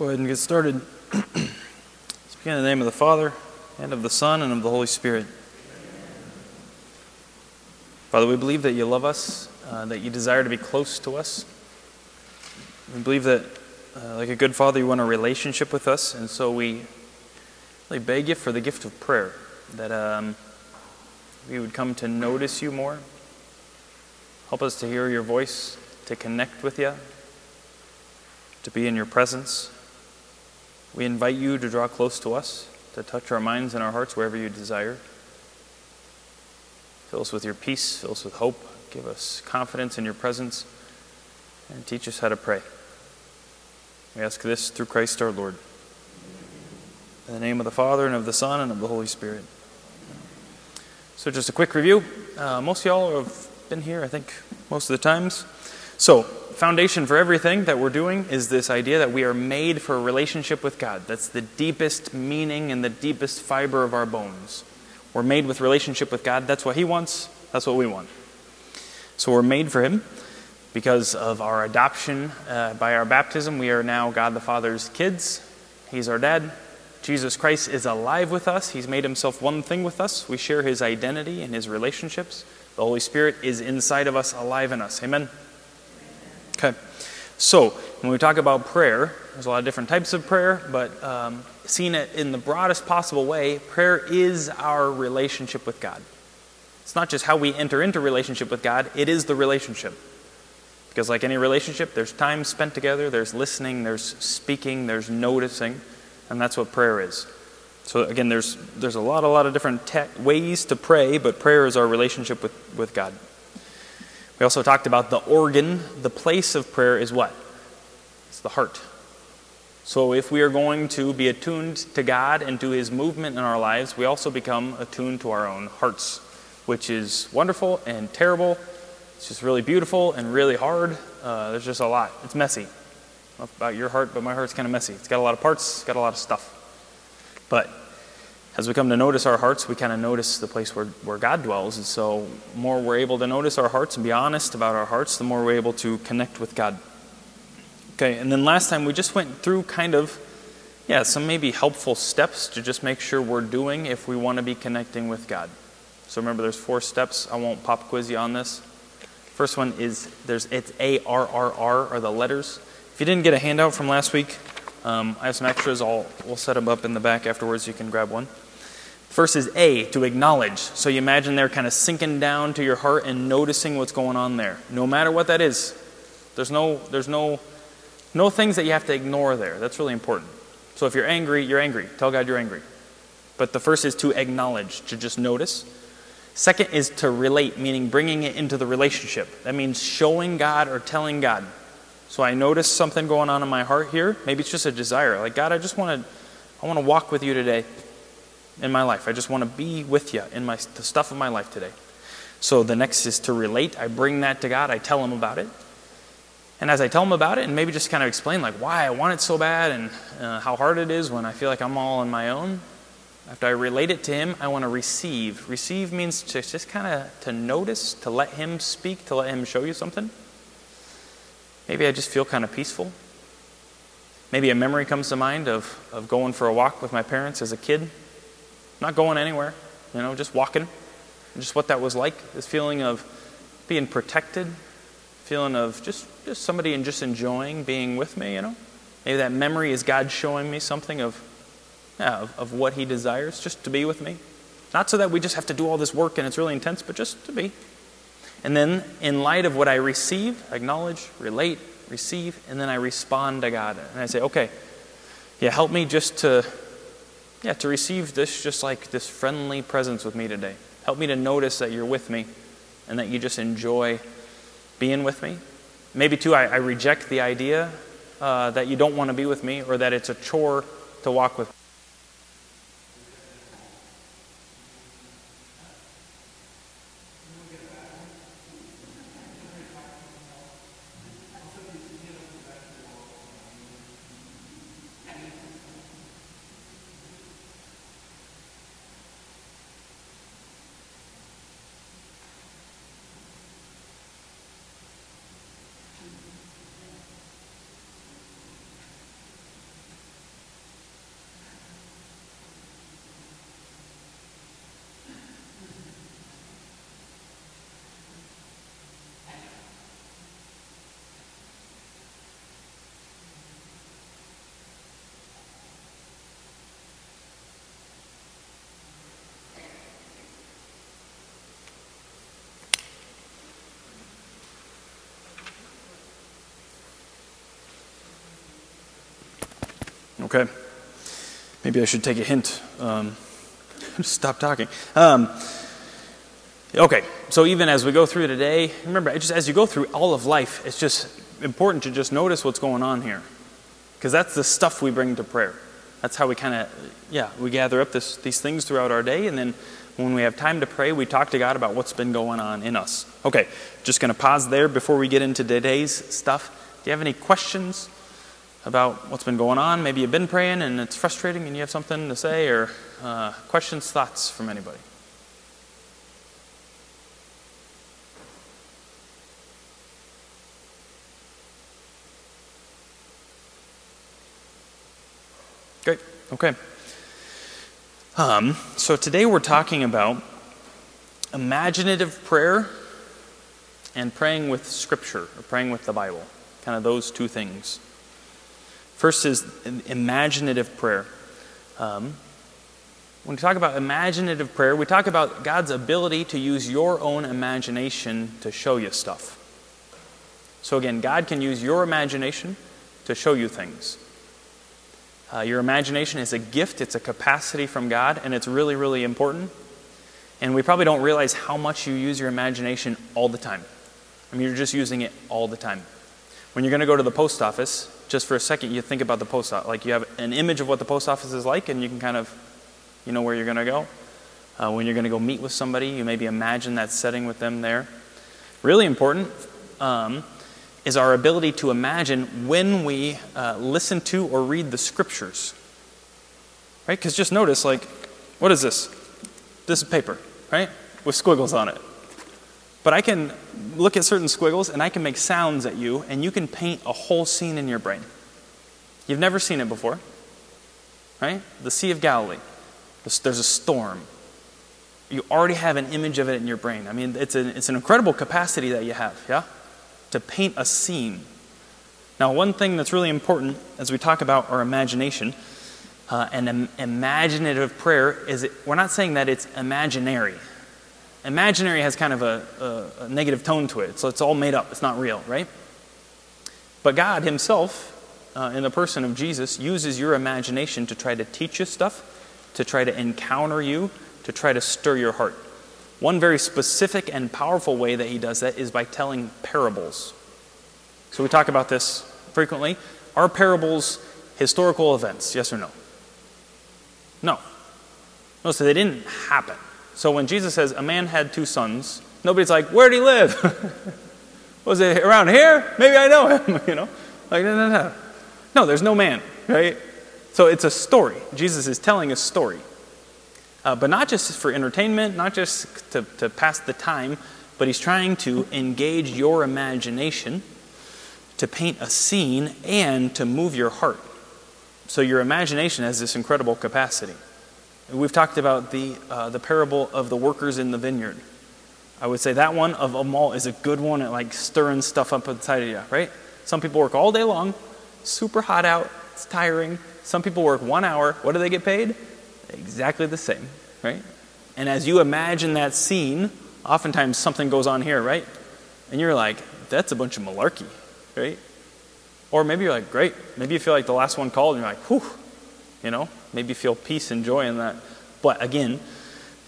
Go ahead and get started. Speak in the name of the Father, and of the Son, and of the Holy Spirit. Father, we believe that you love us, uh, that you desire to be close to us. We believe that, uh, like a good father, you want a relationship with us, and so we really beg you for the gift of prayer, that um, we would come to notice you more. Help us to hear your voice, to connect with you, to be in your presence. We invite you to draw close to us, to touch our minds and our hearts wherever you desire. Fill us with your peace, fill us with hope, give us confidence in your presence, and teach us how to pray. We ask this through Christ our Lord. In the name of the Father, and of the Son, and of the Holy Spirit. So, just a quick review. Uh, most of y'all have been here, I think, most of the times. So, foundation for everything that we're doing is this idea that we are made for a relationship with God. That's the deepest meaning and the deepest fiber of our bones. We're made with relationship with God. That's what He wants. That's what we want. So we're made for Him because of our adoption uh, by our baptism. We are now God the Father's kids. He's our dad. Jesus Christ is alive with us. He's made Himself one thing with us. We share His identity and His relationships. The Holy Spirit is inside of us, alive in us. Amen. Okay. So, when we talk about prayer, there's a lot of different types of prayer, but um, seeing it in the broadest possible way, prayer is our relationship with God. It's not just how we enter into relationship with God, it is the relationship. Because, like any relationship, there's time spent together, there's listening, there's speaking, there's noticing, and that's what prayer is. So, again, there's, there's a lot, a lot of different te- ways to pray, but prayer is our relationship with, with God. We also talked about the organ, the place of prayer is what? It's the heart. So, if we are going to be attuned to God and to His movement in our lives, we also become attuned to our own hearts, which is wonderful and terrible. It's just really beautiful and really hard. Uh, there's just a lot. It's messy. about your heart, but my heart's kind of messy. It's got a lot of parts, it's got a lot of stuff. But as we come to notice our hearts, we kind of notice the place where, where God dwells. And so, more we're able to notice our hearts and be honest about our hearts, the more we're able to connect with God. Okay, and then last time we just went through kind of, yeah, some maybe helpful steps to just make sure we're doing if we want to be connecting with God. So remember, there's four steps. I won't pop quiz you on this. First one is there's it's A R R R are the letters. If you didn't get a handout from last week, um, I have some extras. I'll we'll set them up in the back afterwards. You can grab one. First is A, to acknowledge. So you imagine they're kind of sinking down to your heart and noticing what's going on there, no matter what that is. There's no, there's no no things that you have to ignore there. That's really important. So if you're angry, you're angry. Tell God you're angry. But the first is to acknowledge, to just notice. Second is to relate, meaning bringing it into the relationship. That means showing God or telling God. So I notice something going on in my heart here. Maybe it's just a desire. Like, God, I just want to I want to walk with you today in my life. I just want to be with you in my the stuff of my life today. So the next is to relate. I bring that to God. I tell him about it. And as I tell Him about it and maybe just kind of explain like why I want it so bad and uh, how hard it is when I feel like I'm all on my own, after I relate it to him, I want to receive. Receive means to just kind of to notice, to let him speak, to let him show you something. Maybe I just feel kind of peaceful. Maybe a memory comes to mind of, of going for a walk with my parents as a kid. Not going anywhere, you know, just walking. Just what that was like. This feeling of being protected, feeling of just, just somebody and just enjoying being with me, you know? Maybe that memory is God showing me something of, yeah, of, of what He desires, just to be with me. Not so that we just have to do all this work and it's really intense, but just to be. And then, in light of what I receive, acknowledge, relate, receive, and then I respond to God. And I say, okay, yeah, help me just to, yeah, to receive this, just like this friendly presence with me today. Help me to notice that you're with me and that you just enjoy being with me. Maybe, too, I, I reject the idea uh, that you don't want to be with me or that it's a chore to walk with Okay. Maybe I should take a hint. Um, stop talking. Um, okay, so even as we go through today, remember, just as you go through all of life, it's just important to just notice what's going on here. Because that's the stuff we bring to prayer. That's how we kind of, yeah, we gather up this, these things throughout our day, and then when we have time to pray, we talk to God about what's been going on in us. Okay, just going to pause there before we get into today's stuff. Do you have any questions about what's been going on? Maybe you've been praying and it's frustrating and you have something to say, or uh, questions, thoughts from anybody? Great, okay. Um, so today we're talking about imaginative prayer and praying with Scripture, or praying with the Bible. Kind of those two things. First is imaginative prayer. Um, when we talk about imaginative prayer, we talk about God's ability to use your own imagination to show you stuff. So, again, God can use your imagination to show you things. Uh, your imagination is a gift, it's a capacity from God, and it's really, really important. And we probably don't realize how much you use your imagination all the time. I mean, you're just using it all the time. When you're going to go to the post office, just for a second, you think about the post office. Like you have an image of what the post office is like, and you can kind of, you know where you're going to go. Uh, when you're going to go meet with somebody, you maybe imagine that setting with them there. Really important. Um, is our ability to imagine when we uh, listen to or read the scriptures. Right? Because just notice, like, what is this? This is paper, right? With squiggles on it. But I can look at certain squiggles and I can make sounds at you, and you can paint a whole scene in your brain. You've never seen it before, right? The Sea of Galilee. There's a storm. You already have an image of it in your brain. I mean, it's, a, it's an incredible capacity that you have, yeah? to paint a scene. Now, one thing that's really important as we talk about our imagination uh, and Im- imaginative prayer is it, we're not saying that it's imaginary. Imaginary has kind of a, a, a negative tone to it, so it's all made up, it's not real, right? But God Himself, uh, in the person of Jesus, uses your imagination to try to teach you stuff, to try to encounter you, to try to stir your heart. One very specific and powerful way that he does that is by telling parables. So we talk about this frequently. Are parables historical events? Yes or no? No. No, so they didn't happen. So when Jesus says a man had two sons, nobody's like, where'd he live? Was it around here? Maybe I know him, you know? Like, no, no, no. No, there's no man, right? So it's a story. Jesus is telling a story. Uh, but not just for entertainment, not just to, to pass the time, but he's trying to engage your imagination to paint a scene and to move your heart. So your imagination has this incredible capacity. We've talked about the, uh, the parable of the workers in the vineyard. I would say that one of them all is a good one at like stirring stuff up inside of you, right? Some people work all day long, super hot out, it's tiring. Some people work one hour. What do they get paid? exactly the same, right? And as you imagine that scene, oftentimes something goes on here, right? And you're like, that's a bunch of malarkey, right? Or maybe you're like, great. Maybe you feel like the last one called and you're like, whew, you know? Maybe feel peace and joy in that. But again,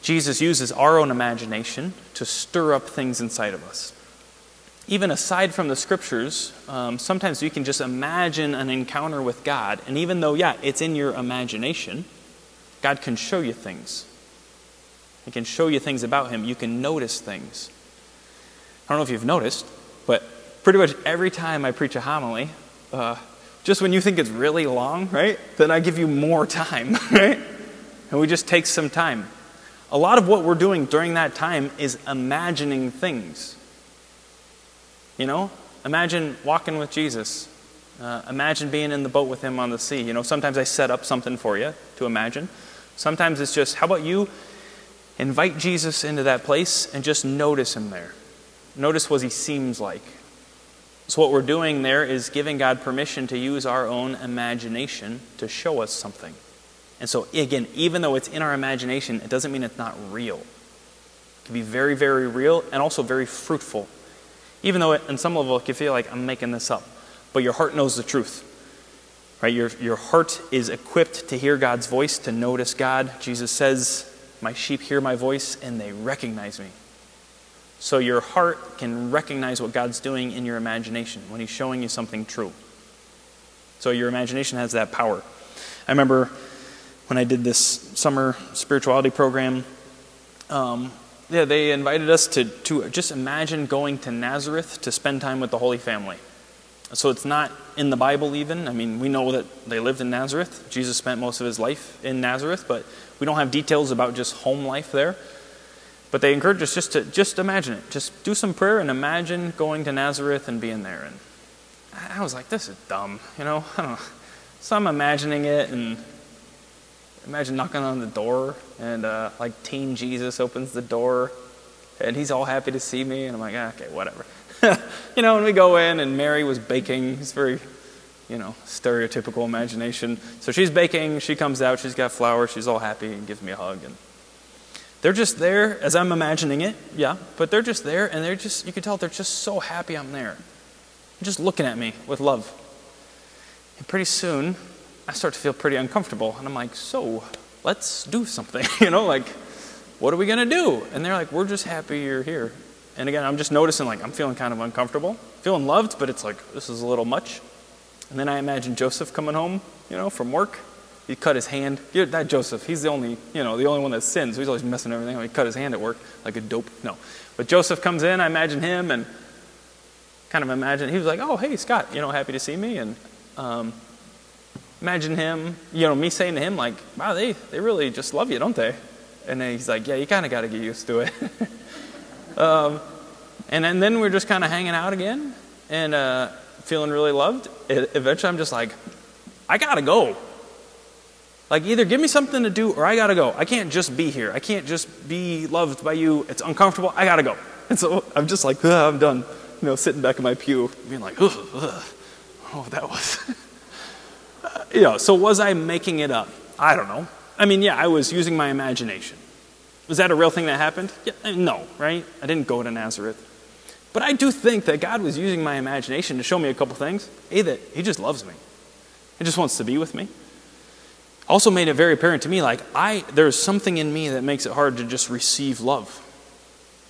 Jesus uses our own imagination to stir up things inside of us. Even aside from the scriptures, um, sometimes you can just imagine an encounter with God. And even though, yeah, it's in your imagination, God can show you things. He can show you things about Him. You can notice things. I don't know if you've noticed, but pretty much every time I preach a homily, uh, just when you think it's really long, right, then I give you more time, right? And we just take some time. A lot of what we're doing during that time is imagining things. You know, imagine walking with Jesus. Uh, imagine being in the boat with him on the sea. You know, sometimes I set up something for you to imagine. Sometimes it's just, how about you invite Jesus into that place and just notice him there? Notice what he seems like. So, what we're doing there is giving God permission to use our own imagination to show us something. And so, again, even though it's in our imagination, it doesn't mean it's not real. It can be very, very real and also very fruitful. Even though, it, in some level, it can feel like I'm making this up, but your heart knows the truth. Right? Your, your heart is equipped to hear God's voice, to notice God. Jesus says, My sheep hear my voice and they recognize me. So your heart can recognize what God's doing in your imagination when He's showing you something true. So your imagination has that power. I remember when I did this summer spirituality program, um, yeah, they invited us to, to just imagine going to Nazareth to spend time with the Holy Family. So it's not in the Bible, even. I mean, we know that they lived in Nazareth. Jesus spent most of his life in Nazareth, but we don't have details about just home life there. But they encourage us just to just imagine it. Just do some prayer and imagine going to Nazareth and being there. And I was like, this is dumb, you know? I don't know. So I'm imagining it and imagine knocking on the door and uh, like teen Jesus opens the door and he's all happy to see me. And I'm like, ah, okay, whatever. you know, and we go in, and Mary was baking. It's very, you know, stereotypical imagination. So she's baking. She comes out. She's got flour. She's all happy and gives me a hug. And they're just there as I'm imagining it. Yeah, but they're just there, and they're just, you can tell they're just so happy I'm there. Just looking at me with love. And pretty soon, I start to feel pretty uncomfortable. And I'm like, so let's do something. you know, like, what are we going to do? And they're like, we're just happy you're here. And again, I'm just noticing, like, I'm feeling kind of uncomfortable. Feeling loved, but it's like, this is a little much. And then I imagine Joseph coming home, you know, from work. He cut his hand. Yeah, that Joseph, he's the only, you know, the only one that sins. He's always messing everything up. He cut his hand at work like a dope. No. But Joseph comes in, I imagine him, and kind of imagine, he was like, oh, hey, Scott, you know, happy to see me. And um, imagine him, you know, me saying to him, like, wow, they, they really just love you, don't they? And then he's like, yeah, you kind of got to get used to it. Um, and, and then we're just kind of hanging out again and uh, feeling really loved. It, eventually, I'm just like, I gotta go. Like, either give me something to do or I gotta go. I can't just be here. I can't just be loved by you. It's uncomfortable. I gotta go. And so I'm just like, I'm done. You know, sitting back in my pew, being like, ugh, ugh. oh, that was. Uh, you know, so was I making it up? I don't know. I mean, yeah, I was using my imagination. Was that a real thing that happened? Yeah, no, right? I didn't go to Nazareth. But I do think that God was using my imagination to show me a couple things. A, that He just loves me, He just wants to be with me. Also, made it very apparent to me like, I, there's something in me that makes it hard to just receive love.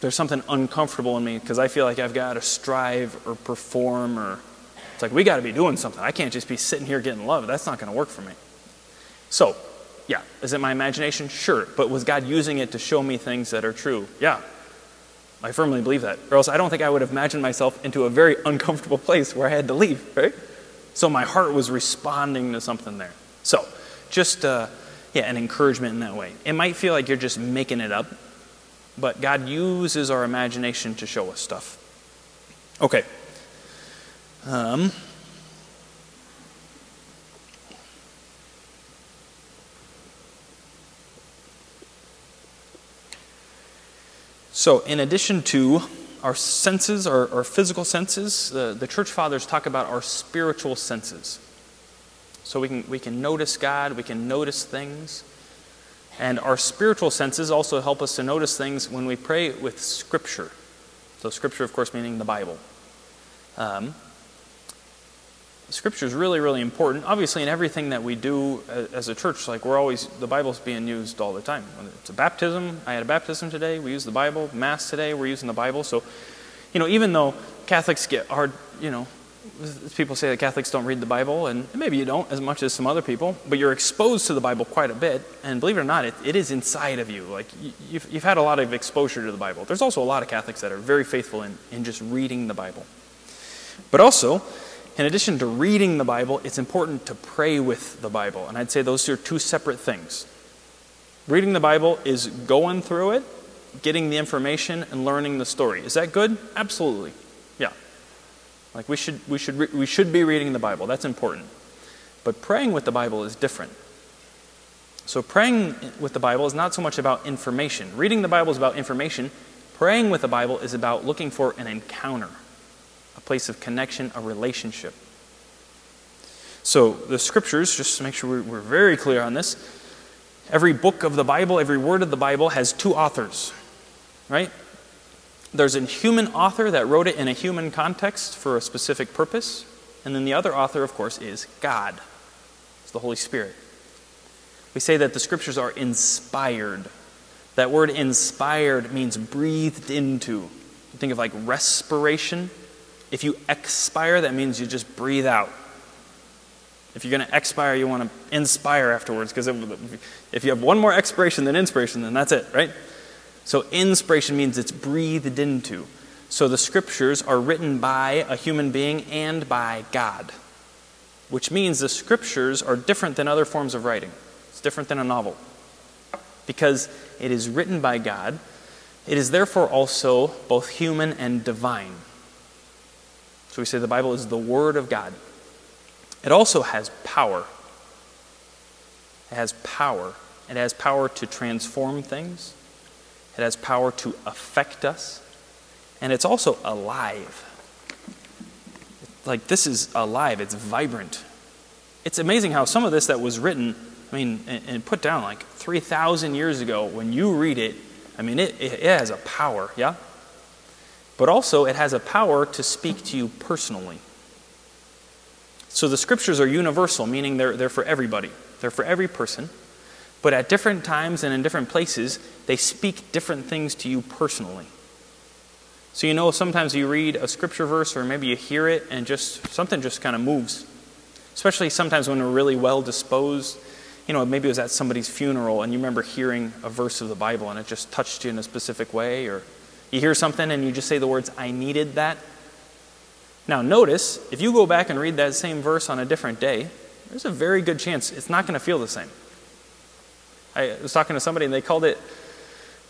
There's something uncomfortable in me because I feel like I've got to strive or perform or it's like we got to be doing something. I can't just be sitting here getting love. That's not going to work for me. So, yeah. Is it my imagination? Sure. But was God using it to show me things that are true? Yeah. I firmly believe that. Or else I don't think I would have imagined myself into a very uncomfortable place where I had to leave, right? So my heart was responding to something there. So, just, uh, yeah, an encouragement in that way. It might feel like you're just making it up, but God uses our imagination to show us stuff. Okay. Um, So, in addition to our senses, our, our physical senses, the, the church fathers talk about our spiritual senses. So, we can, we can notice God, we can notice things. And our spiritual senses also help us to notice things when we pray with Scripture. So, Scripture, of course, meaning the Bible. Um, Scripture is really, really important. Obviously, in everything that we do as a church, like we're always, the Bible's being used all the time. It's a baptism. I had a baptism today. We use the Bible. Mass today, we're using the Bible. So, you know, even though Catholics get hard, you know, people say that Catholics don't read the Bible, and maybe you don't as much as some other people, but you're exposed to the Bible quite a bit. And believe it or not, it, it is inside of you. Like, you've, you've had a lot of exposure to the Bible. There's also a lot of Catholics that are very faithful in, in just reading the Bible. But also, in addition to reading the Bible, it's important to pray with the Bible. And I'd say those are two separate things. Reading the Bible is going through it, getting the information, and learning the story. Is that good? Absolutely. Like we should, we should, re- we should be reading the Bible. That's important. But praying with the Bible is different. So praying with the Bible is not so much about information. Reading the Bible is about information. Praying with the Bible is about looking for an encounter a place of connection, a relationship. So, the scriptures, just to make sure we're very clear on this, every book of the Bible, every word of the Bible has two authors, right? There's a human author that wrote it in a human context for a specific purpose, and then the other author, of course, is God. It's the Holy Spirit. We say that the scriptures are inspired. That word inspired means breathed into. Think of like respiration. If you expire, that means you just breathe out. If you're going to expire, you want to inspire afterwards, because if you have one more expiration than inspiration, then that's it, right? So, inspiration means it's breathed into. So, the scriptures are written by a human being and by God, which means the scriptures are different than other forms of writing. It's different than a novel. Because it is written by God, it is therefore also both human and divine. So, we say the Bible is the Word of God. It also has power. It has power. It has power to transform things, it has power to affect us, and it's also alive. Like, this is alive, it's vibrant. It's amazing how some of this that was written, I mean, and, and put down like 3,000 years ago, when you read it, I mean, it, it, it has a power, yeah? But also, it has a power to speak to you personally. So the scriptures are universal, meaning they're, they're for everybody, they're for every person. But at different times and in different places, they speak different things to you personally. So you know, sometimes you read a scripture verse or maybe you hear it and just something just kind of moves. Especially sometimes when we're really well disposed. You know, maybe it was at somebody's funeral and you remember hearing a verse of the Bible and it just touched you in a specific way, or you hear something and you just say the words, I needed that. Now, notice, if you go back and read that same verse on a different day, there's a very good chance it's not going to feel the same. I was talking to somebody and they called it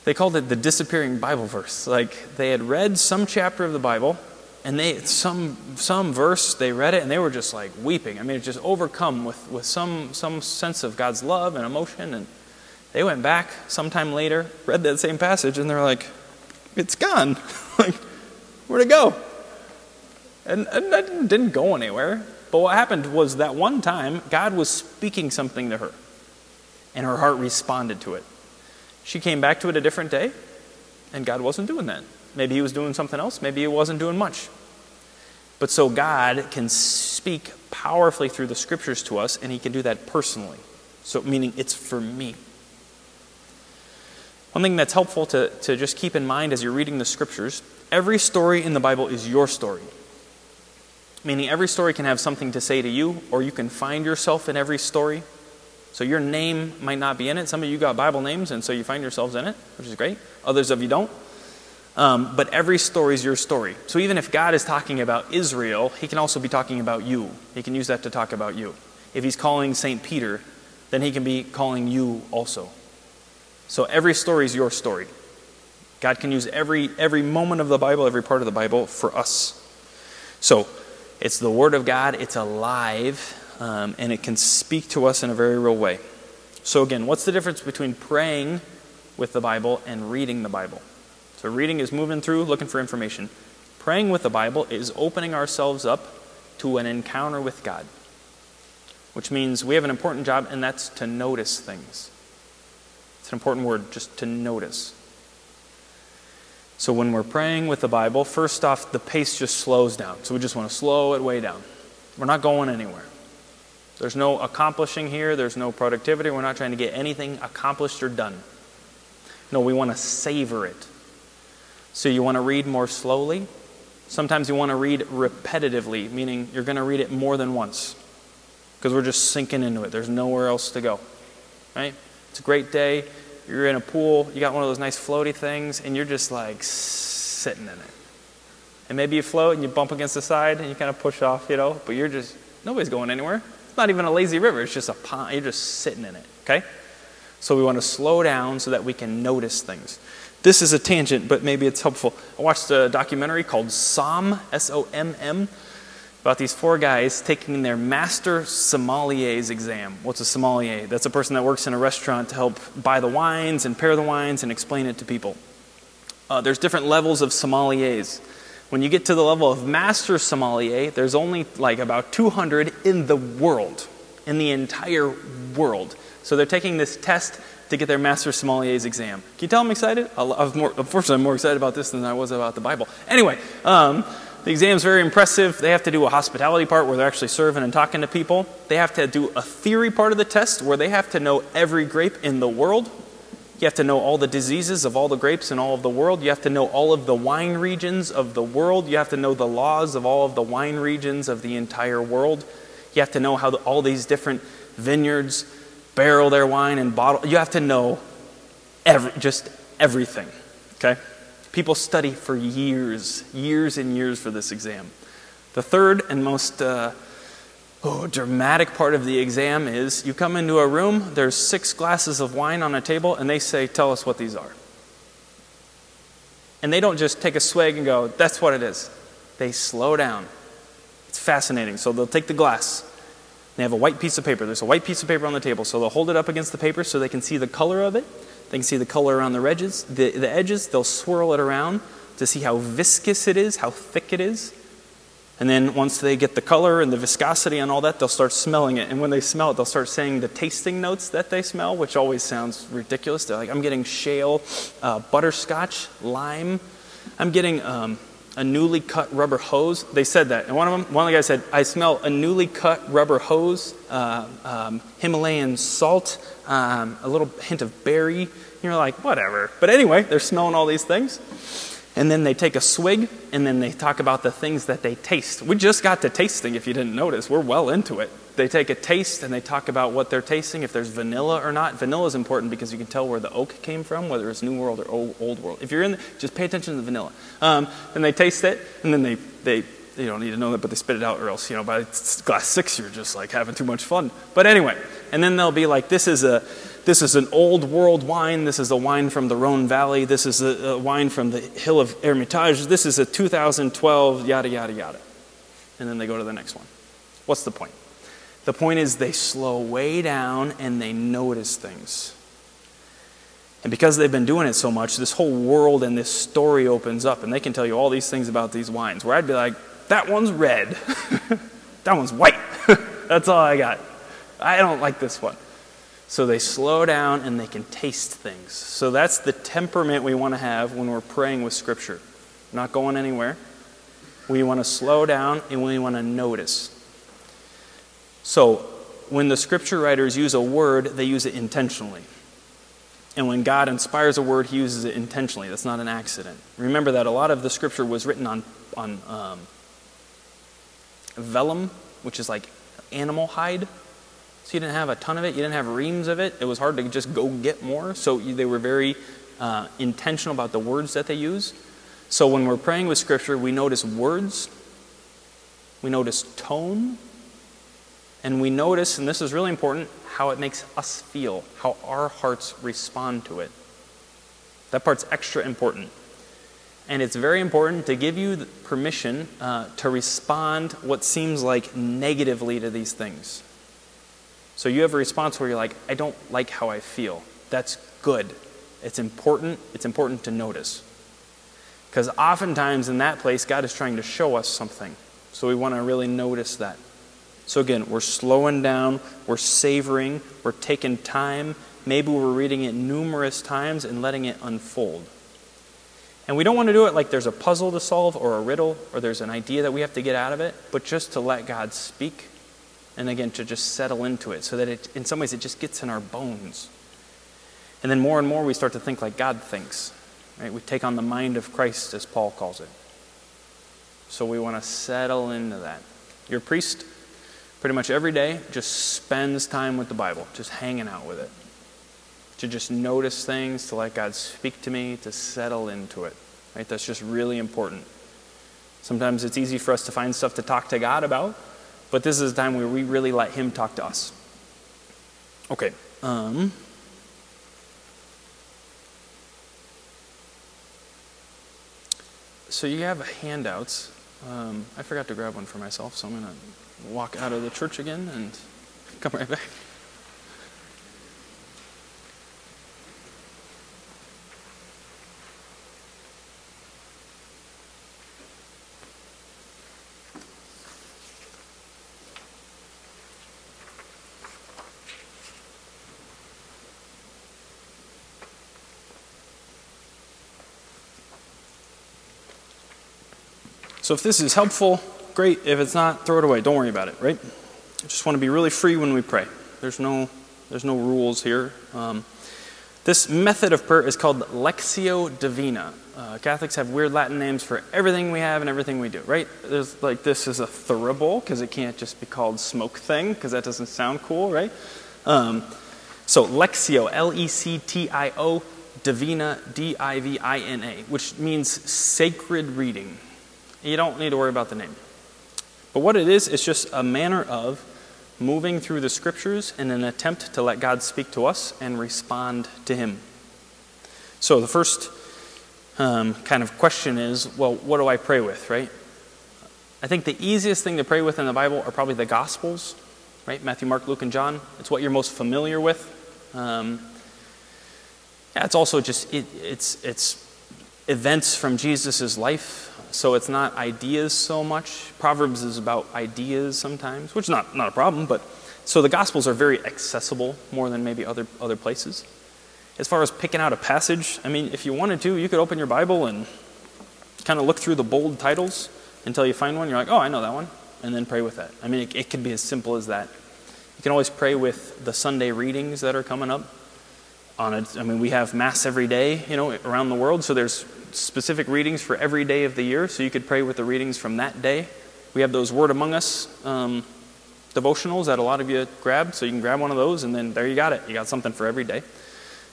they called it the disappearing Bible verse. Like they had read some chapter of the Bible and they some some verse they read it and they were just like weeping. I mean, just overcome with, with some some sense of God's love and emotion and they went back sometime later, read that same passage, and they're like, it's gone. like, where'd it go? And, and that didn't go anywhere. But what happened was that one time, God was speaking something to her, and her heart responded to it. She came back to it a different day, and God wasn't doing that. Maybe He was doing something else, maybe He wasn't doing much. But so God can speak powerfully through the scriptures to us, and He can do that personally. So, meaning it's for me. One thing that's helpful to, to just keep in mind as you're reading the scriptures every story in the Bible is your story meaning every story can have something to say to you, or you can find yourself in every story. So your name might not be in it. Some of you got Bible names, and so you find yourselves in it, which is great. Others of you don't. Um, but every story is your story. So even if God is talking about Israel, he can also be talking about you. He can use that to talk about you. If he's calling St. Peter, then he can be calling you also. So every story is your story. God can use every, every moment of the Bible, every part of the Bible for us. So, it's the Word of God, it's alive, um, and it can speak to us in a very real way. So, again, what's the difference between praying with the Bible and reading the Bible? So, reading is moving through, looking for information. Praying with the Bible is opening ourselves up to an encounter with God, which means we have an important job, and that's to notice things. It's an important word, just to notice. So when we're praying with the Bible, first off, the pace just slows down. So we just want to slow it way down. We're not going anywhere. There's no accomplishing here, there's no productivity. We're not trying to get anything accomplished or done. No, we want to savor it. So you want to read more slowly. Sometimes you want to read repetitively, meaning you're going to read it more than once because we're just sinking into it. There's nowhere else to go. Right? It's a great day you're in a pool, you got one of those nice floaty things, and you're just like sitting in it. And maybe you float and you bump against the side and you kind of push off, you know, but you're just, nobody's going anywhere. It's not even a lazy river, it's just a pond. You're just sitting in it, okay? So we want to slow down so that we can notice things. This is a tangent, but maybe it's helpful. I watched a documentary called SOMM, S O M M about these four guys taking their master sommelier's exam. What's a sommelier? That's a person that works in a restaurant to help buy the wines and pair the wines and explain it to people. Uh, there's different levels of sommeliers. When you get to the level of master sommelier, there's only like about 200 in the world, in the entire world. So they're taking this test to get their master sommelier's exam. Can you tell I'm excited? I more, unfortunately, I'm more excited about this than I was about the Bible. Anyway, um, the exam's very impressive. They have to do a hospitality part where they're actually serving and talking to people. They have to do a theory part of the test where they have to know every grape in the world. You have to know all the diseases of all the grapes in all of the world. You have to know all of the wine regions of the world. You have to know the laws of all of the wine regions of the entire world. You have to know how the, all these different vineyards barrel their wine and bottle. You have to know every, just everything. Okay? People study for years, years and years for this exam. The third and most uh, oh, dramatic part of the exam is you come into a room, there's six glasses of wine on a table, and they say, Tell us what these are. And they don't just take a swig and go, That's what it is. They slow down. It's fascinating. So they'll take the glass. They have a white piece of paper. There's a white piece of paper on the table. So they'll hold it up against the paper so they can see the color of it. They can see the color around the edges. The, the edges, they'll swirl it around to see how viscous it is, how thick it is. And then once they get the color and the viscosity and all that, they'll start smelling it. And when they smell it, they'll start saying the tasting notes that they smell, which always sounds ridiculous. They're like, I'm getting shale, uh, butterscotch, lime. I'm getting um, a newly cut rubber hose. They said that. And one of them, one of the guys said, I smell a newly cut rubber hose, uh, um, Himalayan salt, um, a little hint of berry. You're like, whatever. But anyway, they're smelling all these things. And then they take a swig, and then they talk about the things that they taste. We just got to tasting, if you didn't notice. We're well into it. They take a taste, and they talk about what they're tasting, if there's vanilla or not. Vanilla is important because you can tell where the oak came from, whether it's New World or Old, World. If you're in, the, just pay attention to the vanilla. Um, and they taste it, and then they, they you don't need to know that, but they spit it out, or else, you know, by glass six, you're just like having too much fun. But anyway, and then they'll be like, this is a, this is an old world wine. This is a wine from the Rhone Valley. This is a, a wine from the Hill of Hermitage. This is a 2012, yada, yada, yada. And then they go to the next one. What's the point? The point is they slow way down and they notice things. And because they've been doing it so much, this whole world and this story opens up, and they can tell you all these things about these wines. Where I'd be like, that one's red, that one's white. That's all I got. I don't like this one. So they slow down and they can taste things. So that's the temperament we want to have when we're praying with Scripture. Not going anywhere. We want to slow down and we want to notice. So when the Scripture writers use a word, they use it intentionally. And when God inspires a word, he uses it intentionally. That's not an accident. Remember that a lot of the Scripture was written on, on um, vellum, which is like animal hide. So you didn't have a ton of it, you didn't have reams of it. It was hard to just go get more. So they were very uh, intentional about the words that they use. So when we're praying with Scripture, we notice words, we notice tone, and we notice, and this is really important, how it makes us feel, how our hearts respond to it. That part's extra important. And it's very important to give you permission uh, to respond what seems like negatively to these things. So you have a response where you're like, I don't like how I feel. That's good. It's important. It's important to notice. Because oftentimes in that place, God is trying to show us something. So we want to really notice that. So again, we're slowing down, we're savoring, we're taking time. Maybe we're reading it numerous times and letting it unfold. And we don't want to do it like there's a puzzle to solve or a riddle or there's an idea that we have to get out of it, but just to let God speak and again to just settle into it so that it, in some ways it just gets in our bones. And then more and more we start to think like God thinks. Right? We take on the mind of Christ, as Paul calls it. So we want to settle into that. Your priest, pretty much every day, just spends time with the Bible, just hanging out with it. To just notice things, to let God speak to me, to settle into it. Right? That's just really important. Sometimes it's easy for us to find stuff to talk to God about, but this is a time where we really let Him talk to us. Okay. Um, so you have handouts. Um, I forgot to grab one for myself, so I'm going to walk out of the church again and come right back. So if this is helpful, great. If it's not, throw it away. Don't worry about it, right? I just want to be really free when we pray. There's no, there's no rules here. Um, this method of prayer is called Lectio Divina. Uh, Catholics have weird Latin names for everything we have and everything we do, right? There's like this is a thurible because it can't just be called smoke thing because that doesn't sound cool, right? Um, so Lectio, L E C T I O, Divina, D I V I N A, which means sacred reading. You don't need to worry about the name. But what it is, it's just a manner of moving through the scriptures in an attempt to let God speak to us and respond to Him. So the first um, kind of question is well, what do I pray with, right? I think the easiest thing to pray with in the Bible are probably the Gospels, right? Matthew, Mark, Luke, and John. It's what you're most familiar with. Um, yeah, it's also just it, it's it's events from Jesus' life so it's not ideas so much. Proverbs is about ideas sometimes, which is not, not a problem, but so the Gospels are very accessible more than maybe other, other places. As far as picking out a passage, I mean, if you wanted to, you could open your Bible and kind of look through the bold titles until you find one. You're like, oh, I know that one, and then pray with that. I mean, it, it could be as simple as that. You can always pray with the Sunday readings that are coming up. On it, I mean, we have Mass every day, you know, around the world, so there's specific readings for every day of the year, so you could pray with the readings from that day. We have those Word Among Us um, devotionals that a lot of you grab, so you can grab one of those, and then there you got it. You got something for every day.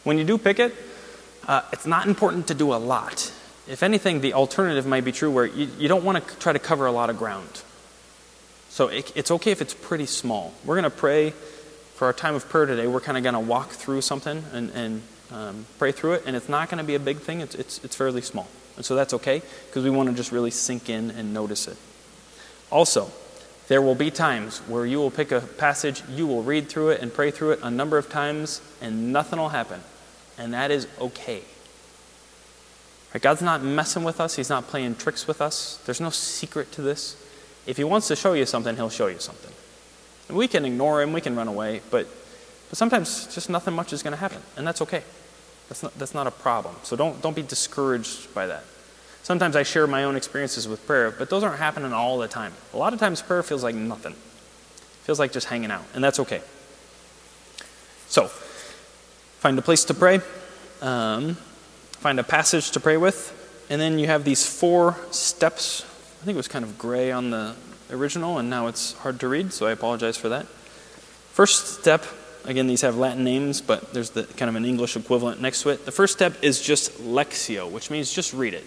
When you do pick it, uh, it's not important to do a lot. If anything, the alternative might be true where you, you don't want to try to cover a lot of ground. So it, it's okay if it's pretty small. We're going to pray for our time of prayer today. We're kind of going to walk through something and, and um, pray through it, and it's not going to be a big thing. It's, it's, it's fairly small. And so that's okay because we want to just really sink in and notice it. Also, there will be times where you will pick a passage, you will read through it and pray through it a number of times, and nothing will happen. And that is okay. Right, God's not messing with us, He's not playing tricks with us. There's no secret to this. If He wants to show you something, He'll show you something. And we can ignore Him, we can run away, but, but sometimes just nothing much is going to happen, and that's okay. That's not, that's not a problem. So don't, don't be discouraged by that. Sometimes I share my own experiences with prayer, but those aren't happening all the time. A lot of times prayer feels like nothing. It feels like just hanging out, and that's okay. So, find a place to pray, um, find a passage to pray with, and then you have these four steps. I think it was kind of gray on the original, and now it's hard to read, so I apologize for that. First step Again, these have Latin names, but there's the kind of an English equivalent next to it. The first step is just lectio, which means just read it.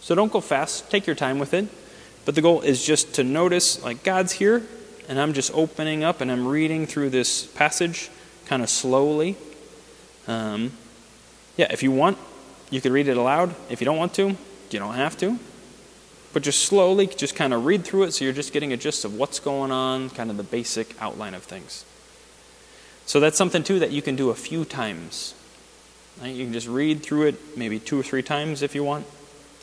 So don't go fast, take your time with it. But the goal is just to notice, like, God's here, and I'm just opening up and I'm reading through this passage kind of slowly. Um, yeah, if you want, you could read it aloud. If you don't want to, you don't have to. But just slowly, just kind of read through it so you're just getting a gist of what's going on, kind of the basic outline of things. So that's something too that you can do a few times. Right? You can just read through it maybe two or three times if you want.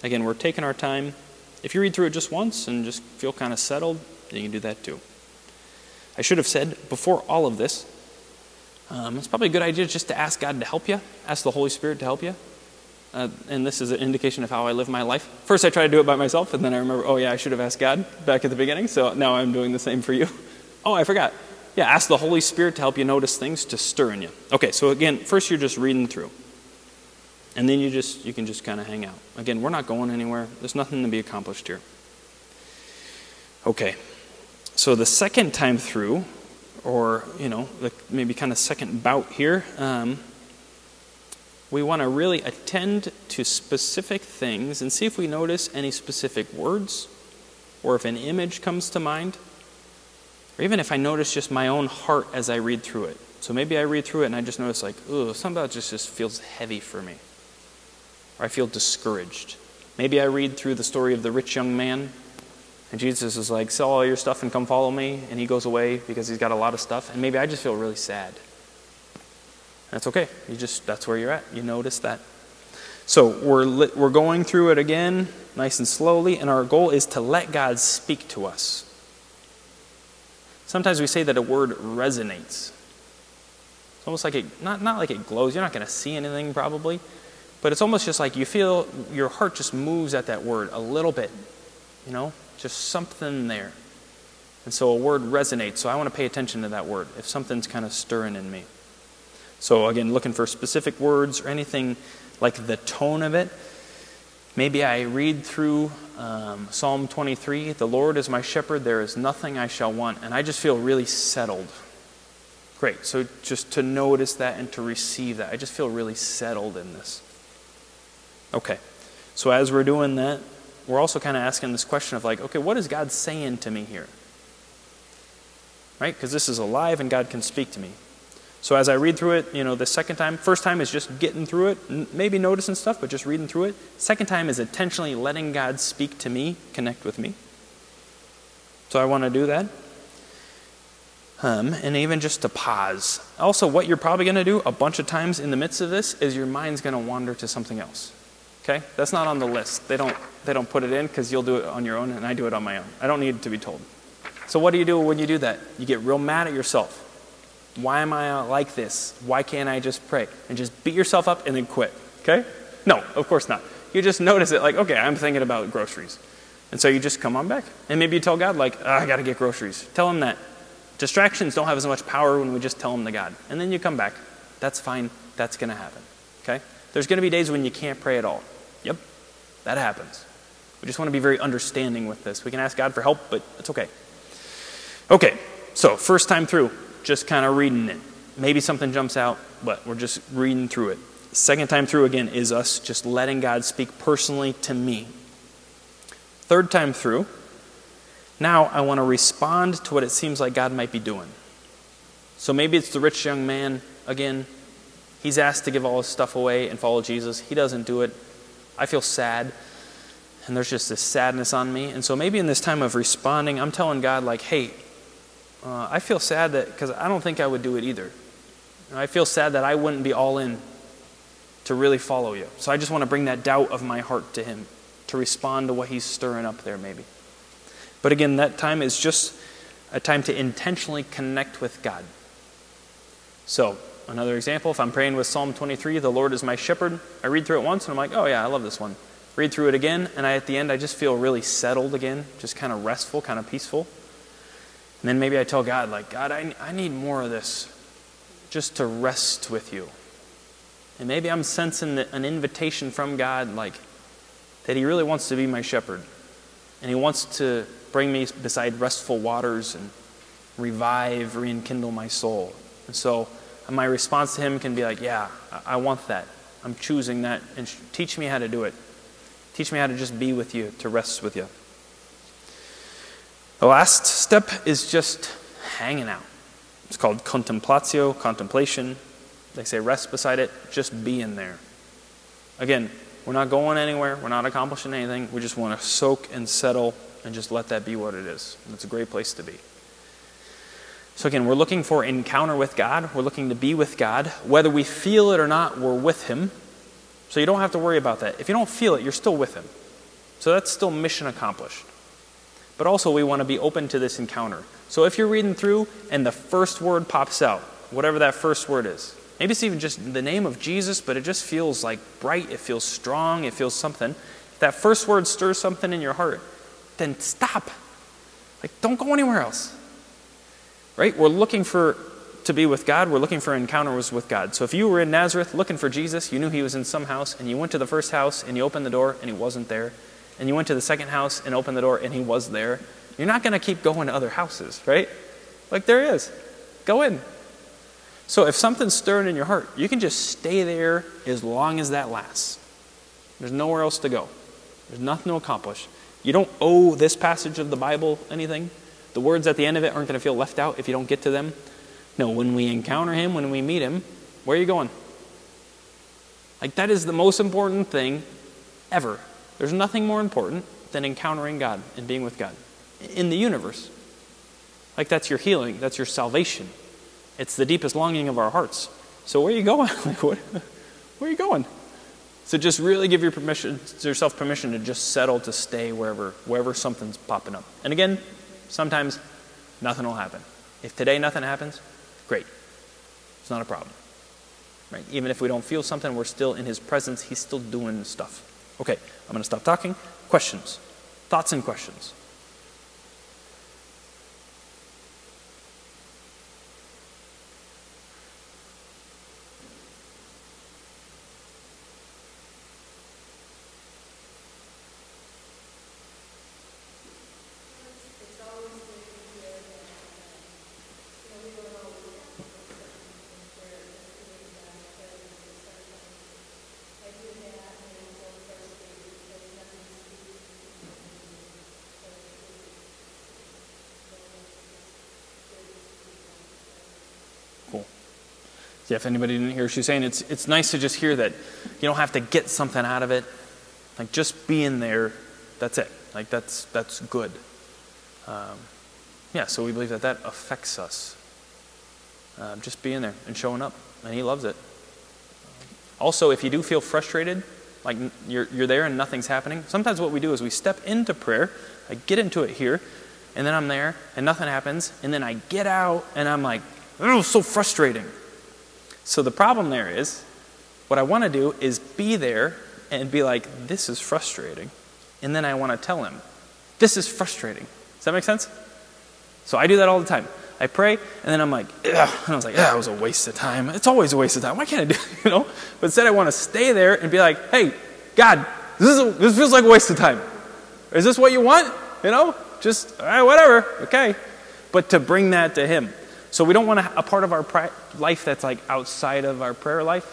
Again, we're taking our time. If you read through it just once and just feel kind of settled, then you can do that too. I should have said before all of this, um, it's probably a good idea just to ask God to help you, ask the Holy Spirit to help you. Uh, and this is an indication of how I live my life. First, I try to do it by myself, and then I remember, oh, yeah, I should have asked God back at the beginning, so now I'm doing the same for you. Oh, I forgot yeah, ask the Holy Spirit to help you notice things to stir in you. Okay, so again, first you're just reading through. And then you just you can just kind of hang out. Again, we're not going anywhere. There's nothing to be accomplished here. Okay. So the second time through, or you know, the maybe kind of second bout here, um, we want to really attend to specific things and see if we notice any specific words, or if an image comes to mind or even if I notice just my own heart as I read through it. So maybe I read through it and I just notice, like, oh, something about just, just feels heavy for me. Or I feel discouraged. Maybe I read through the story of the rich young man, and Jesus is like, sell all your stuff and come follow me. And he goes away because he's got a lot of stuff. And maybe I just feel really sad. That's okay. You just, that's where you're at. You notice that. So we're, we're going through it again, nice and slowly, and our goal is to let God speak to us. Sometimes we say that a word resonates. It's almost like it, not, not like it glows. You're not going to see anything probably, but it's almost just like you feel your heart just moves at that word a little bit. You know, just something there. And so a word resonates. So I want to pay attention to that word if something's kind of stirring in me. So again, looking for specific words or anything like the tone of it. Maybe I read through um, Psalm 23 The Lord is my shepherd, there is nothing I shall want. And I just feel really settled. Great. So just to notice that and to receive that, I just feel really settled in this. Okay. So as we're doing that, we're also kind of asking this question of like, okay, what is God saying to me here? Right? Because this is alive and God can speak to me. So as I read through it, you know, the second time, first time is just getting through it, maybe noticing stuff, but just reading through it. Second time is intentionally letting God speak to me, connect with me. So I want to do that. Um, and even just to pause. Also, what you're probably going to do a bunch of times in the midst of this is your mind's going to wander to something else. Okay? That's not on the list. They don't, they don't put it in because you'll do it on your own and I do it on my own. I don't need to be told. So, what do you do when you do that? You get real mad at yourself. Why am I like this? Why can't I just pray? And just beat yourself up and then quit. Okay? No, of course not. You just notice it like, okay, I'm thinking about groceries. And so you just come on back. And maybe you tell God, like, oh, I got to get groceries. Tell him that. Distractions don't have as much power when we just tell them to God. And then you come back. That's fine. That's going to happen. Okay? There's going to be days when you can't pray at all. Yep, that happens. We just want to be very understanding with this. We can ask God for help, but it's okay. Okay, so first time through, just kind of reading it. Maybe something jumps out, but we're just reading through it. Second time through again is us just letting God speak personally to me. Third time through, now I want to respond to what it seems like God might be doing. So maybe it's the rich young man again. He's asked to give all his stuff away and follow Jesus. He doesn't do it. I feel sad. And there's just this sadness on me. And so maybe in this time of responding, I'm telling God, like, hey, uh, I feel sad that, because I don't think I would do it either. I feel sad that I wouldn't be all in to really follow you. So I just want to bring that doubt of my heart to Him to respond to what He's stirring up there, maybe. But again, that time is just a time to intentionally connect with God. So, another example if I'm praying with Psalm 23, the Lord is my shepherd, I read through it once and I'm like, oh yeah, I love this one. Read through it again, and I, at the end, I just feel really settled again, just kind of restful, kind of peaceful. And then maybe I tell God, like, God, I, I need more of this just to rest with you. And maybe I'm sensing an invitation from God, like, that He really wants to be my shepherd. And He wants to bring me beside restful waters and revive, rekindle my soul. And so uh, my response to Him can be like, Yeah, I want that. I'm choosing that. And teach me how to do it. Teach me how to just be with you, to rest with you. The last step is just hanging out. It's called contemplatio, contemplation. They say rest beside it, just be in there. Again, we're not going anywhere, we're not accomplishing anything. We just want to soak and settle and just let that be what it is. And it's a great place to be. So, again, we're looking for encounter with God. We're looking to be with God. Whether we feel it or not, we're with Him. So, you don't have to worry about that. If you don't feel it, you're still with Him. So, that's still mission accomplished. But also, we want to be open to this encounter. So if you're reading through and the first word pops out, whatever that first word is, maybe it's even just the name of Jesus, but it just feels like bright, it feels strong, it feels something. If that first word stirs something in your heart, then stop. Like, don't go anywhere else. Right? We're looking for to be with God, we're looking for encounters with God. So if you were in Nazareth looking for Jesus, you knew he was in some house, and you went to the first house and you opened the door and he wasn't there, and you went to the second house and opened the door and he was there, you're not going to keep going to other houses, right? Like there is. Go in. So if something's stirring in your heart, you can just stay there as long as that lasts. There's nowhere else to go. There's nothing to accomplish. You don't owe this passage of the Bible anything. The words at the end of it aren't going to feel left out if you don't get to them. No, when we encounter him, when we meet him, where are you going? Like, that is the most important thing ever. There's nothing more important than encountering God and being with God in the universe. Like that's your healing, that's your salvation. It's the deepest longing of our hearts. So where are you going? like what, where are you going? So just really give your permission, yourself permission to just settle to stay wherever wherever something's popping up. And again, sometimes nothing will happen. If today nothing happens, great. It's not a problem. Right? Even if we don't feel something, we're still in his presence. He's still doing stuff. Okay, I'm going to stop talking. Questions? Thoughts and questions? Yeah, if anybody didn't hear, she's saying it's, it's nice to just hear that you don't have to get something out of it. Like just being there, that's it. Like that's, that's good. Um, yeah, so we believe that that affects us. Uh, just being there and showing up, and He loves it. Also, if you do feel frustrated, like you're, you're there and nothing's happening, sometimes what we do is we step into prayer, I get into it here, and then I'm there and nothing happens, and then I get out and I'm like, oh, so frustrating. So the problem there is, what I want to do is be there and be like, this is frustrating. And then I want to tell him, this is frustrating. Does that make sense? So I do that all the time. I pray, and then I'm like, Ugh. and I was like, that was a waste of time. It's always a waste of time. Why can't I do? You know? But instead, I want to stay there and be like, hey, God, this, is a, this feels like a waste of time. Is this what you want? You know? Just, all right, whatever. Okay. But to bring that to Him. So we don't want a, part of our life that's like outside of our prayer life.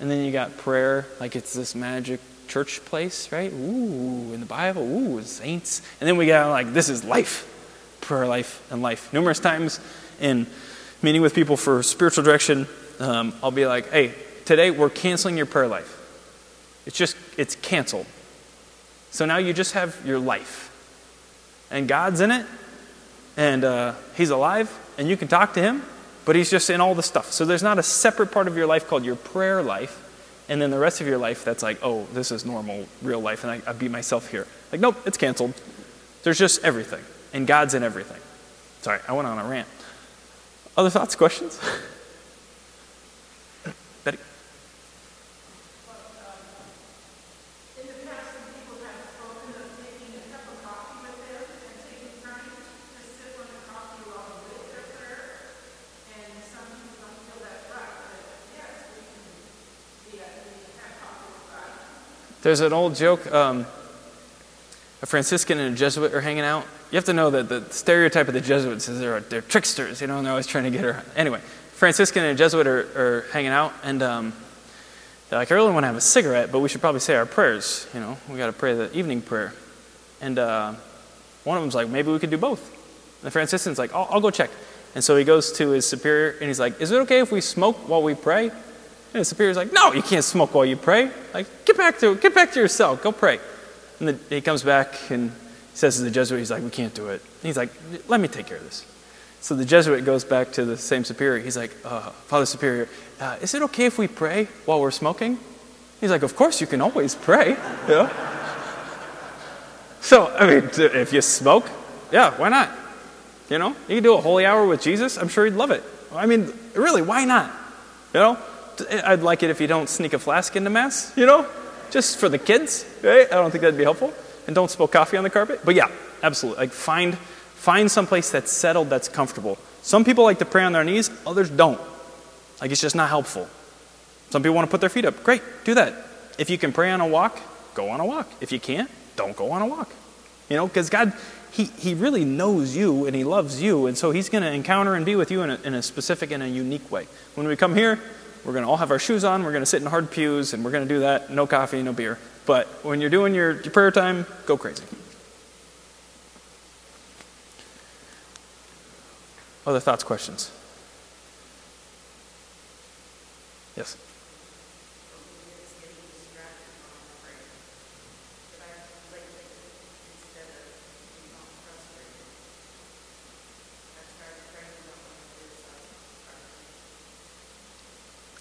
And then you got prayer, like it's this magic church place, right? Ooh, in the Bible, ooh, saints. And then we got like, this is life, prayer life and life. Numerous times in meeting with people for spiritual direction, um, I'll be like, hey, today we're canceling your prayer life. It's just, it's canceled. So now you just have your life. And God's in it, and uh, He's alive, and you can talk to him, but he's just in all the stuff. So there's not a separate part of your life called your prayer life, and then the rest of your life that's like, oh, this is normal, real life, and I, I be myself here. Like, nope, it's canceled. There's just everything, and God's in everything. Sorry, I went on a rant. Other thoughts, questions? There's an old joke. Um, a Franciscan and a Jesuit are hanging out. You have to know that the stereotype of the Jesuits is they're, they're tricksters, you know, and they're always trying to get her. Anyway, Franciscan and a Jesuit are, are hanging out, and um, they're like, I really want to have a cigarette, but we should probably say our prayers. You know, we got to pray the evening prayer. And uh, one of them's like, maybe we could do both. And the Franciscan's like, I'll, I'll go check. And so he goes to his superior, and he's like, Is it okay if we smoke while we pray? And the superior's like, no, you can't smoke while you pray. Like, get back to, get back to your cell. Go pray. And the, he comes back and says to the Jesuit, he's like, we can't do it. And he's like, let me take care of this. So the Jesuit goes back to the same superior. He's like, uh, Father Superior, uh, is it okay if we pray while we're smoking? He's like, of course, you can always pray. Know? so, I mean, if you smoke, yeah, why not? You know, you can do a holy hour with Jesus. I'm sure he'd love it. I mean, really, why not? You know, Eh, I'd like it if you don't sneak a flask into Mass, you know? Just for the kids, right? I don't think that'd be helpful. And don't spill coffee on the carpet. But yeah, absolutely. Like find find some place that's settled, that's comfortable. Some people like to pray on their knees, others don't. Like it's just not helpful. Some people want to put their feet up. Great, do that. If you can pray on a walk, go on a walk. If you can't, don't go on a walk. You know, because God, he, he really knows you and He loves you, and so He's going to encounter and be with you in a, in a specific and a unique way. When we come here, we're going to all have our shoes on. We're going to sit in hard pews, and we're going to do that. No coffee, no beer. But when you're doing your, your prayer time, go crazy. Other thoughts, questions? Yes.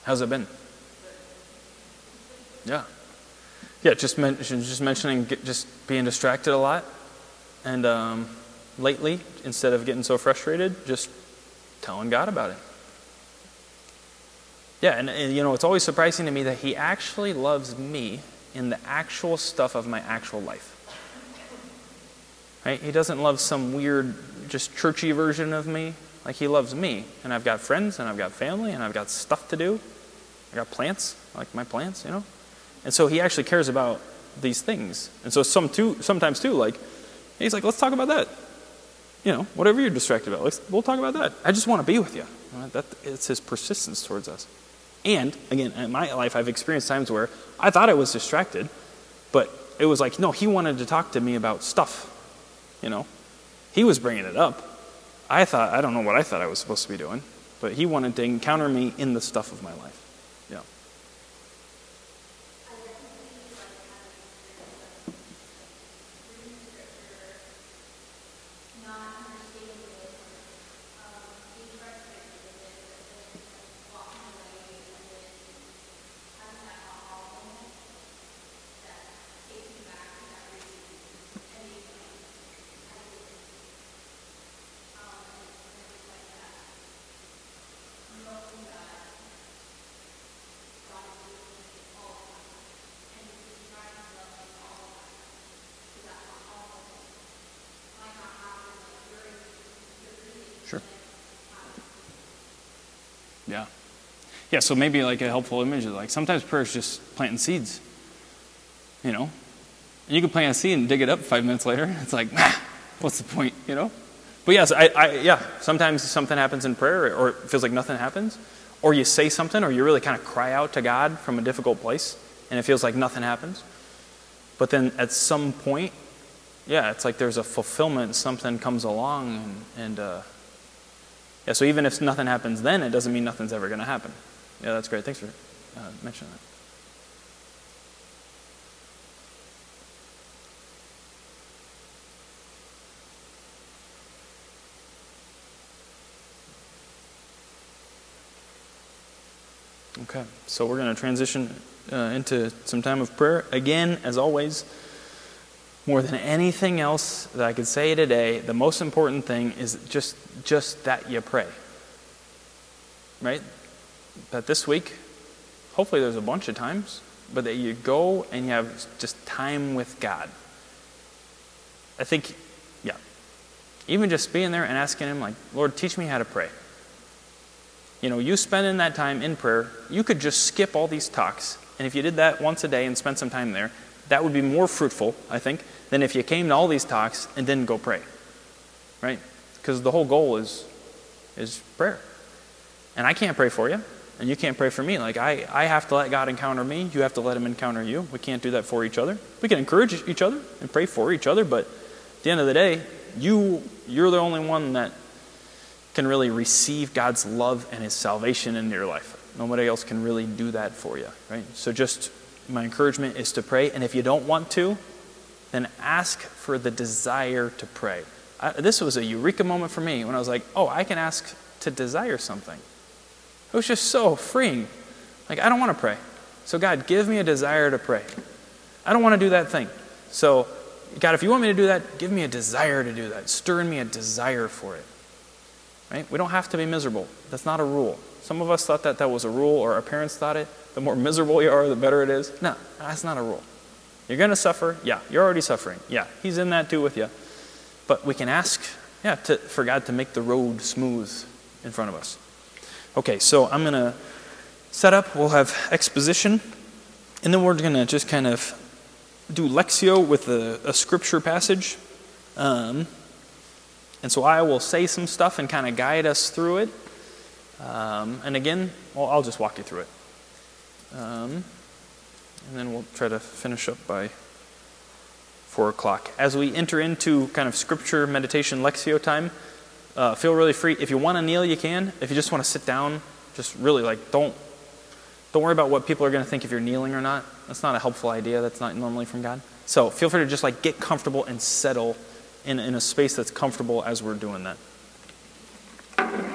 How's it been? Yeah. Yeah, just, men- just mentioning just being distracted a lot. And um, lately, instead of getting so frustrated, just telling God about it. Yeah, and, and you know, it's always surprising to me that He actually loves me in the actual stuff of my actual life. Right? He doesn't love some weird, just churchy version of me. Like he loves me, and I've got friends, and I've got family, and I've got stuff to do. I got plants, I like my plants, you know. And so he actually cares about these things. And so some too, sometimes too, like he's like, let's talk about that. You know, whatever you're distracted about, let's, we'll talk about that. I just want to be with you. Right? That, it's his persistence towards us. And again, in my life, I've experienced times where I thought I was distracted, but it was like, no, he wanted to talk to me about stuff. You know, he was bringing it up. I thought, I don't know what I thought I was supposed to be doing, but he wanted to encounter me in the stuff of my life. Yeah. Sure. Yeah. Yeah, so maybe like a helpful image is like sometimes prayer is just planting seeds. You know? And you can plant a seed and dig it up five minutes later. It's like, what's the point, you know? But yes, I, I, yeah, sometimes something happens in prayer or it feels like nothing happens. Or you say something or you really kind of cry out to God from a difficult place and it feels like nothing happens. But then at some point, yeah, it's like there's a fulfillment, something comes along and, and uh, yeah, so even if nothing happens then, it doesn't mean nothing's ever going to happen. Yeah, that's great. Thanks for uh, mentioning that. Okay, so we're going to transition uh, into some time of prayer. Again, as always, more than anything else that I could say today, the most important thing is just, just that you pray. Right? That this week, hopefully there's a bunch of times, but that you go and you have just time with God. I think, yeah. Even just being there and asking Him, like, Lord, teach me how to pray. You know, you spending that time in prayer, you could just skip all these talks. And if you did that once a day and spent some time there, that would be more fruitful, I think, than if you came to all these talks and didn't go pray. Right? Because the whole goal is is prayer. And I can't pray for you, and you can't pray for me. Like I, I have to let God encounter me, you have to let him encounter you. We can't do that for each other. We can encourage each other and pray for each other, but at the end of the day, you you're the only one that can really receive God's love and his salvation in your life. Nobody else can really do that for you, right? So just my encouragement is to pray, and if you don't want to, then ask for the desire to pray. I, this was a eureka moment for me when I was like, oh, I can ask to desire something. It was just so freeing. Like, I don't want to pray. So, God, give me a desire to pray. I don't want to do that thing. So, God, if you want me to do that, give me a desire to do that. Stir in me a desire for it. Right? We don't have to be miserable. That's not a rule. Some of us thought that that was a rule, or our parents thought it. The more miserable you are, the better it is. No, that's not a rule. You're going to suffer. Yeah, you're already suffering. Yeah, He's in that too with you. But we can ask, yeah, to, for God to make the road smooth in front of us. Okay, so I'm going to set up. We'll have exposition. And then we're going to just kind of do lectio with a, a scripture passage. Um, and so I will say some stuff and kind of guide us through it. Um, and again, well, I'll just walk you through it. Um, and then we'll try to finish up by 4 o'clock. As we enter into kind of scripture, meditation, lectio time, uh, feel really free. If you want to kneel, you can. If you just want to sit down, just really like don't don't worry about what people are going to think if you're kneeling or not. That's not a helpful idea. That's not normally from God. So feel free to just like get comfortable and settle in, in a space that's comfortable as we're doing that.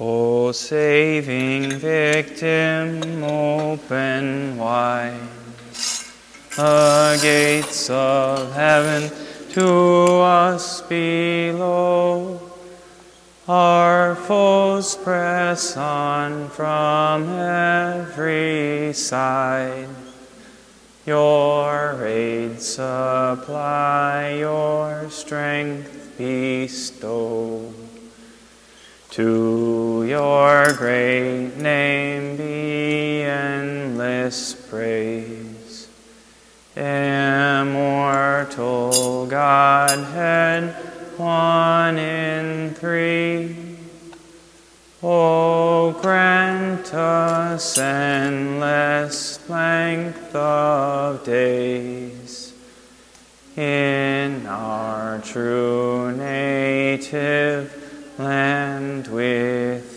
O saving victim, open wide the gates of heaven to us below. Our foes press on from every side. Your aid supply, your strength bestow. To your great name be endless praise. Immortal Godhead, one in three. O grant us endless length of days in our true native land with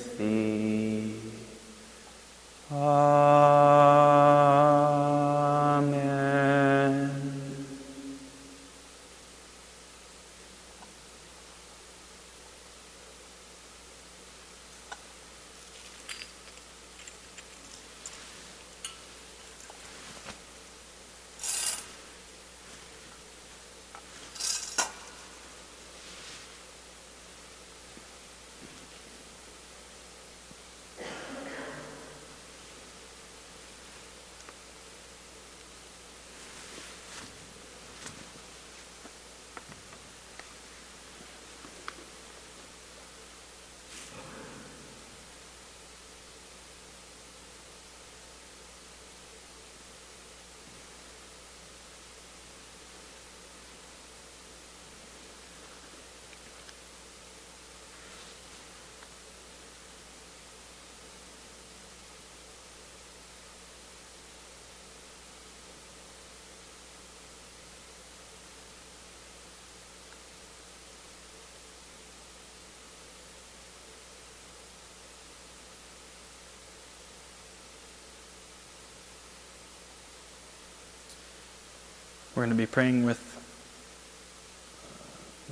We're going to be praying with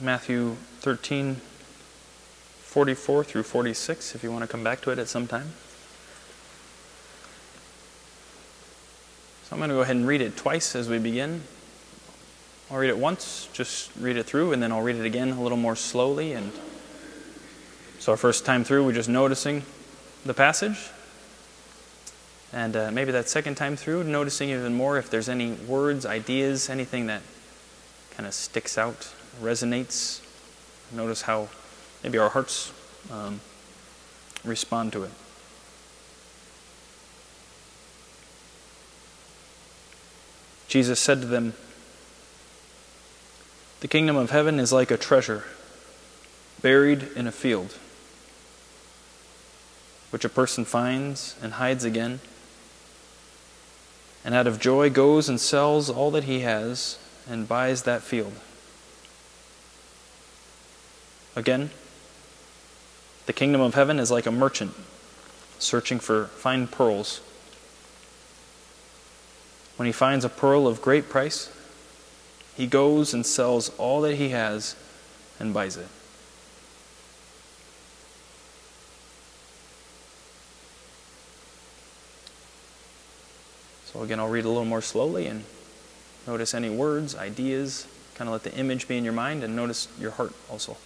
Matthew 13, 44 through 46, if you want to come back to it at some time. So I'm going to go ahead and read it twice as we begin. I'll read it once, just read it through, and then I'll read it again a little more slowly. And so, our first time through, we're just noticing the passage. And uh, maybe that second time through, noticing even more if there's any words, ideas, anything that kind of sticks out, resonates. Notice how maybe our hearts um, respond to it. Jesus said to them, The kingdom of heaven is like a treasure buried in a field, which a person finds and hides again and out of joy goes and sells all that he has and buys that field. Again, the kingdom of heaven is like a merchant searching for fine pearls. When he finds a pearl of great price, he goes and sells all that he has and buys it. So, again, I'll read a little more slowly and notice any words, ideas, kind of let the image be in your mind and notice your heart also.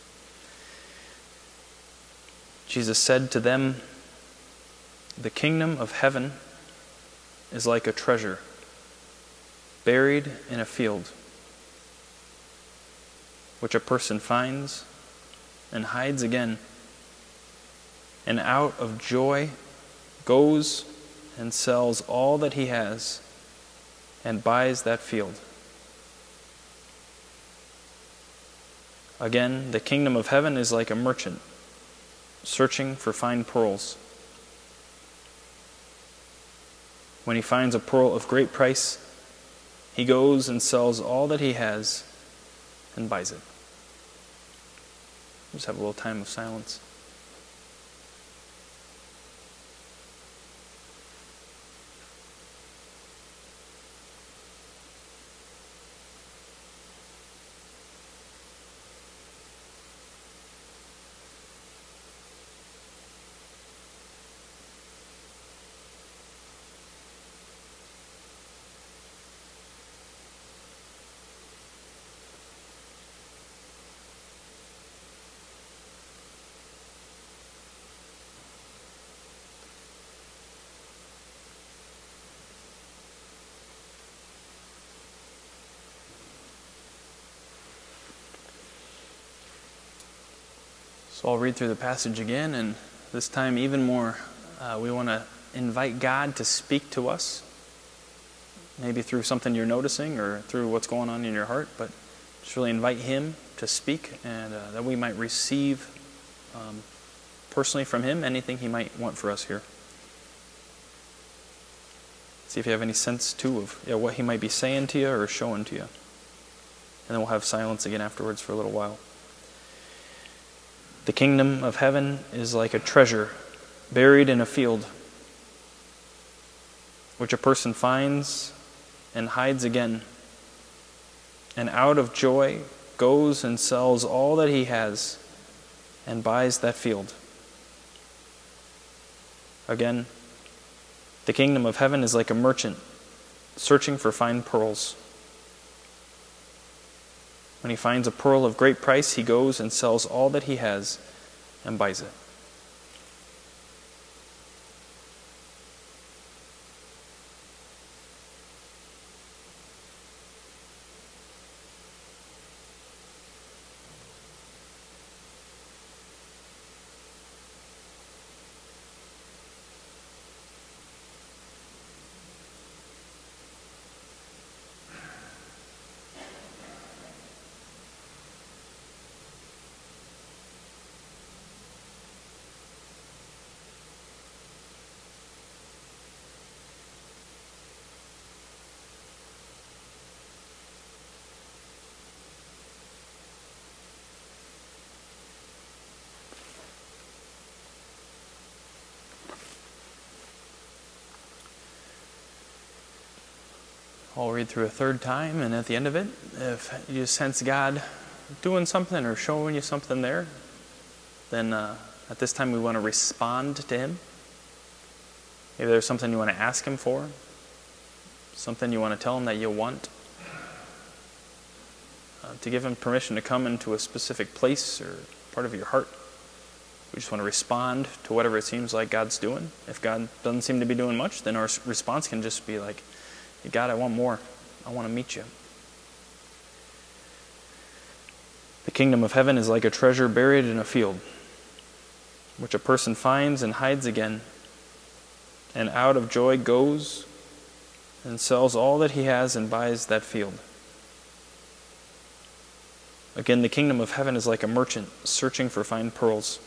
Jesus said to them, The kingdom of heaven is like a treasure buried in a field, which a person finds and hides again, and out of joy goes and sells all that he has and buys that field. Again, the kingdom of heaven is like a merchant searching for fine pearls. When he finds a pearl of great price, he goes and sells all that he has and buys it. Just have a little time of silence. So I'll read through the passage again, and this time even more, uh, we want to invite God to speak to us, maybe through something you're noticing or through what's going on in your heart, but just really invite Him to speak and uh, that we might receive um, personally from Him anything He might want for us here. See if you have any sense, too, of yeah, what He might be saying to you or showing to you. And then we'll have silence again afterwards for a little while. The kingdom of heaven is like a treasure buried in a field, which a person finds and hides again, and out of joy goes and sells all that he has and buys that field. Again, the kingdom of heaven is like a merchant searching for fine pearls. When he finds a pearl of great price, he goes and sells all that he has and buys it. I'll read through a third time, and at the end of it, if you sense God doing something or showing you something there, then uh, at this time we want to respond to Him. Maybe there's something you want to ask Him for, something you want to tell Him that you want, uh, to give Him permission to come into a specific place or part of your heart. We just want to respond to whatever it seems like God's doing. If God doesn't seem to be doing much, then our response can just be like, God, I want more. I want to meet you. The kingdom of heaven is like a treasure buried in a field, which a person finds and hides again, and out of joy goes and sells all that he has and buys that field. Again, the kingdom of heaven is like a merchant searching for fine pearls.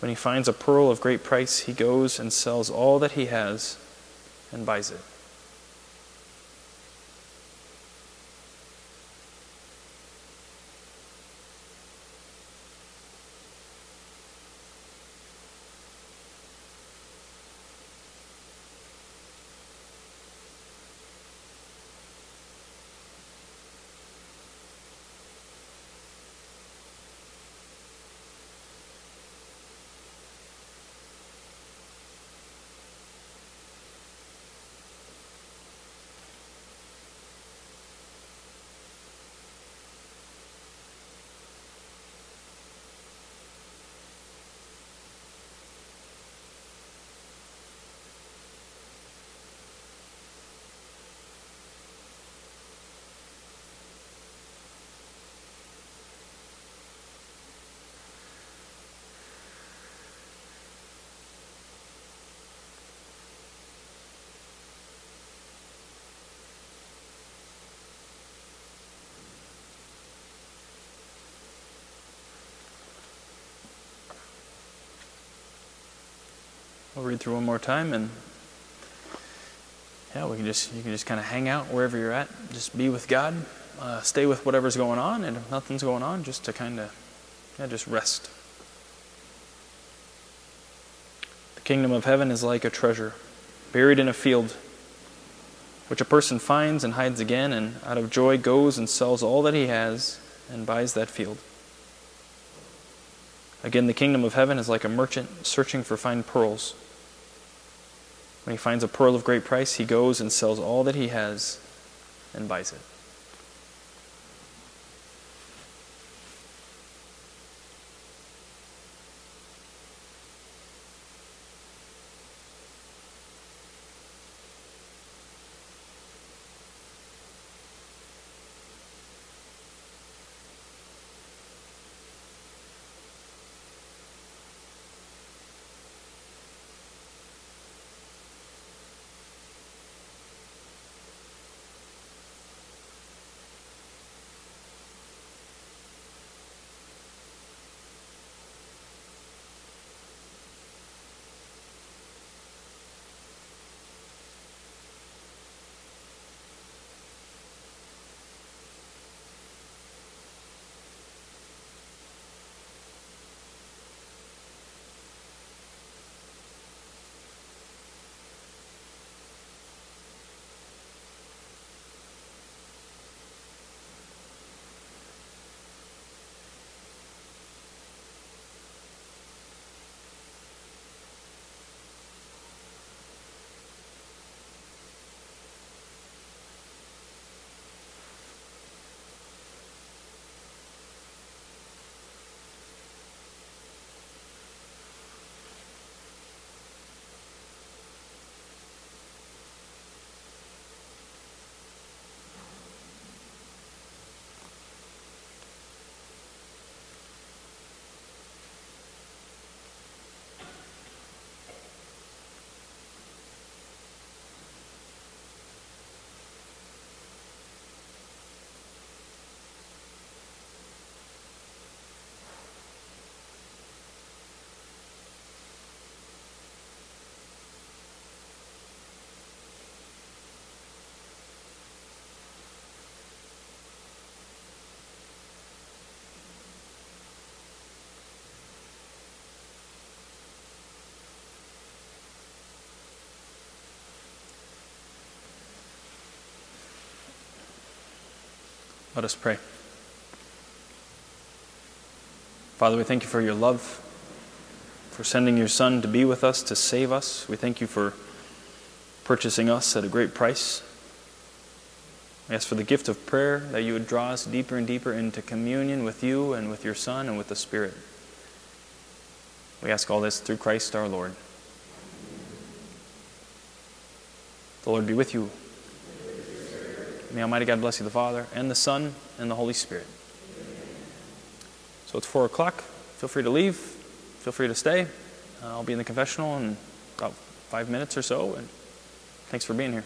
When he finds a pearl of great price, he goes and sells all that he has and buys it. I'll read through one more time and yeah, we can just you can just kind of hang out wherever you're at. Just be with God. Uh, stay with whatever's going on, and if nothing's going on, just to kind of yeah, just rest. The kingdom of heaven is like a treasure buried in a field, which a person finds and hides again, and out of joy goes and sells all that he has and buys that field. Again, the kingdom of heaven is like a merchant searching for fine pearls. When he finds a pearl of great price, he goes and sells all that he has and buys it. Let us pray. Father, we thank you for your love, for sending your Son to be with us, to save us. We thank you for purchasing us at a great price. We ask for the gift of prayer that you would draw us deeper and deeper into communion with you and with your Son and with the Spirit. We ask all this through Christ our Lord. The Lord be with you. May Almighty God bless you, the Father, and the Son, and the Holy Spirit. So it's 4 o'clock. Feel free to leave. Feel free to stay. Uh, I'll be in the confessional in about five minutes or so. And thanks for being here.